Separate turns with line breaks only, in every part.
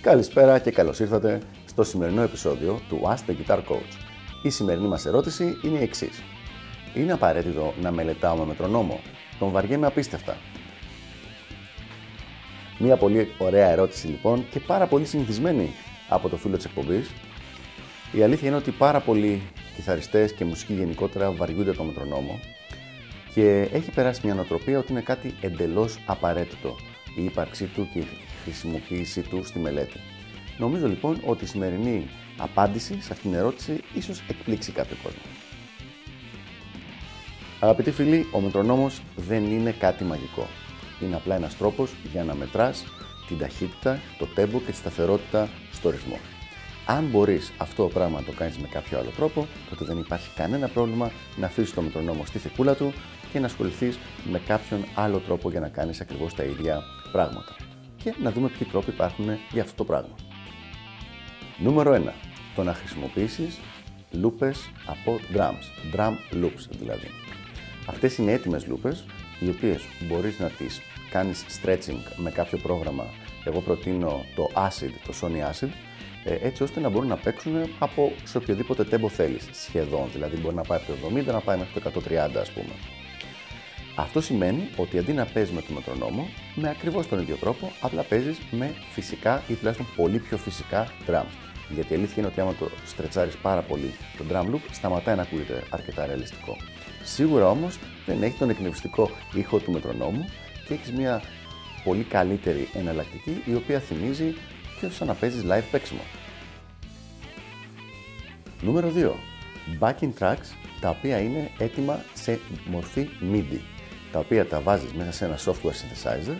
Καλησπέρα και καλώς ήρθατε στο σημερινό επεισόδιο του Ask the Guitar Coach. Η σημερινή μας ερώτηση είναι η εξής. Είναι απαραίτητο να μελετάω με μετρονόμο. Τον βαριέμαι απίστευτα. Μία πολύ ωραία ερώτηση λοιπόν και πάρα πολύ συνηθισμένη από το φίλο της εκπομπής. Η αλήθεια είναι ότι πάρα πολλοί κιθαριστές και μουσικοί γενικότερα βαριούνται το μετρονόμο και έχει περάσει μια νοοτροπία ότι είναι κάτι εντελώς απαραίτητο η ύπαρξή του και η χρησιμοποίησή του στη μελέτη. Νομίζω λοιπόν ότι η σημερινή απάντηση σε αυτήν την ερώτηση ίσως εκπλήξει κάποιο κόσμο. Αγαπητοί φίλοι, ο μετρονόμος δεν είναι κάτι μαγικό. Είναι απλά ένας τρόπος για να μετράς την ταχύτητα, το τέμπο και τη σταθερότητα στο ρυθμό. Αν μπορείς αυτό το πράγμα να το κάνεις με κάποιο άλλο τρόπο, τότε δεν υπάρχει κανένα πρόβλημα να αφήσεις το μετρονόμο στη θεκούλα του και να ασχοληθείς με κάποιον άλλο τρόπο για να κάνεις ακριβώς τα ίδια πράγματα. Και να δούμε ποιοι τρόποι υπάρχουν για αυτό το πράγμα. Νούμερο 1. Το να χρησιμοποιήσεις λούπες από drums, drum loops δηλαδή. Αυτές είναι έτοιμες λούπες, οι οποίες μπορείς να τις κάνεις stretching με κάποιο πρόγραμμα. Εγώ προτείνω το Acid, το Sony Acid, ε, έτσι ώστε να μπορούν να παίξουν από σε οποιοδήποτε tempo θέλεις, σχεδόν. Δηλαδή μπορεί να πάει από το 70 να πάει μέχρι το 130 ας πούμε. Αυτό σημαίνει ότι αντί να παίζεις με το μετρονόμο, με ακριβώς τον ίδιο τρόπο, απλά παίζεις με φυσικά ή τουλάχιστον πολύ πιο φυσικά drums. Γιατί η αλήθεια είναι ότι άμα το στρετσάρεις πάρα πολύ το drum loop, σταματάει να ακούγεται αρκετά ρεαλιστικό. Σίγουρα όμως δεν έχει τον εκνευριστικό ήχο του μετρονόμου και έχεις μια πολύ καλύτερη εναλλακτική η οποία θυμίζει πιο σαν να παίζεις live παίξιμο. Νούμερο 2. Backing tracks τα οποία είναι έτοιμα σε μορφή MIDI, τα οποία τα βάζεις μέσα σε ένα software synthesizer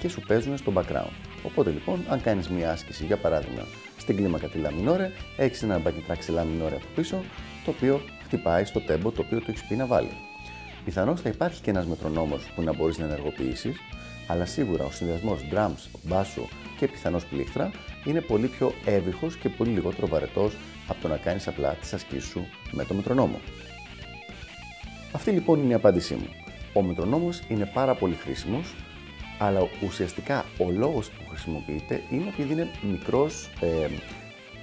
και σου παίζουν στο background. Οπότε λοιπόν, αν κάνεις μια άσκηση, για παράδειγμα, στην κλίμακα τη La έχεις ένα backing track σε La από πίσω, το οποίο χτυπάει στο tempo το οποίο του έχεις πει να βάλει. Πιθανώς θα υπάρχει και ένας μετρονόμος που να μπορείς να ενεργοποιήσεις, αλλά σίγουρα ο συνδυασμός drums, μπάσου και πιθανώς πλήκτρα είναι πολύ πιο εύηχος και πολύ λιγότερο βαρετός από το να κάνεις απλά τις ασκήσεις σου με το μετρονόμο. Αυτή λοιπόν είναι η απάντησή μου. Ο μετρονόμος είναι πάρα πολύ χρήσιμος, αλλά ουσιαστικά ο λόγος που χρησιμοποιείται είναι επειδή είναι μικρός, ε,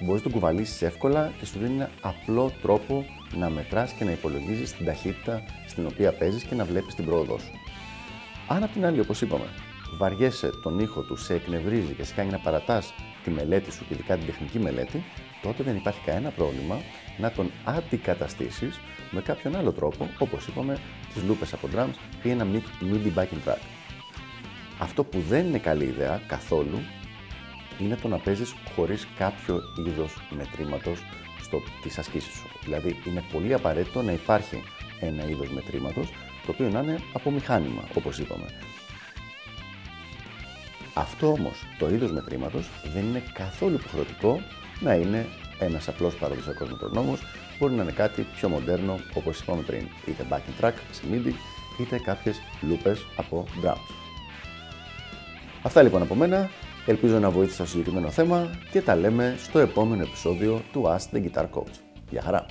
μπορείς να τον κουβαλήσεις εύκολα και σου δίνει ένα απλό τρόπο να μετράς και να υπολογίζεις την ταχύτητα στην οποία παίζεις και να βλέπεις την πρόοδό σου. Αν απ' την άλλη, όπως είπαμε, βαριέσαι τον ήχο του, σε εκνευρίζει και σε κάνει να παρατάς τη μελέτη σου και ειδικά την τεχνική μελέτη, τότε δεν υπάρχει κανένα πρόβλημα να τον αντικαταστήσεις με κάποιον άλλο τρόπο, όπως είπαμε, τις λούπες από drums ή ένα MIDI backing track. Αυτό που δεν είναι καλή ιδέα καθόλου είναι το να παίζεις χωρίς κάποιο είδος μετρήματος στο, τις ασκήσεις σου. Δηλαδή είναι πολύ απαραίτητο να υπάρχει ένα είδος μετρήματος το οποίο να είναι από μηχάνημα, όπως είπαμε. Αυτό όμως το είδος μετρήματος δεν είναι καθόλου υποχρεωτικό να είναι ένας απλός παραδοσιακός μετρονόμος, μπορεί να είναι κάτι πιο μοντέρνο όπως είπαμε πριν, είτε backing track σε MIDI, είτε κάποιες λούπες από drums. Αυτά λοιπόν από μένα, ελπίζω να βοήθησα στο συγκεκριμένο θέμα και τα λέμε στο επόμενο επεισόδιο του Ask the Guitar Coach. Γεια χαρά!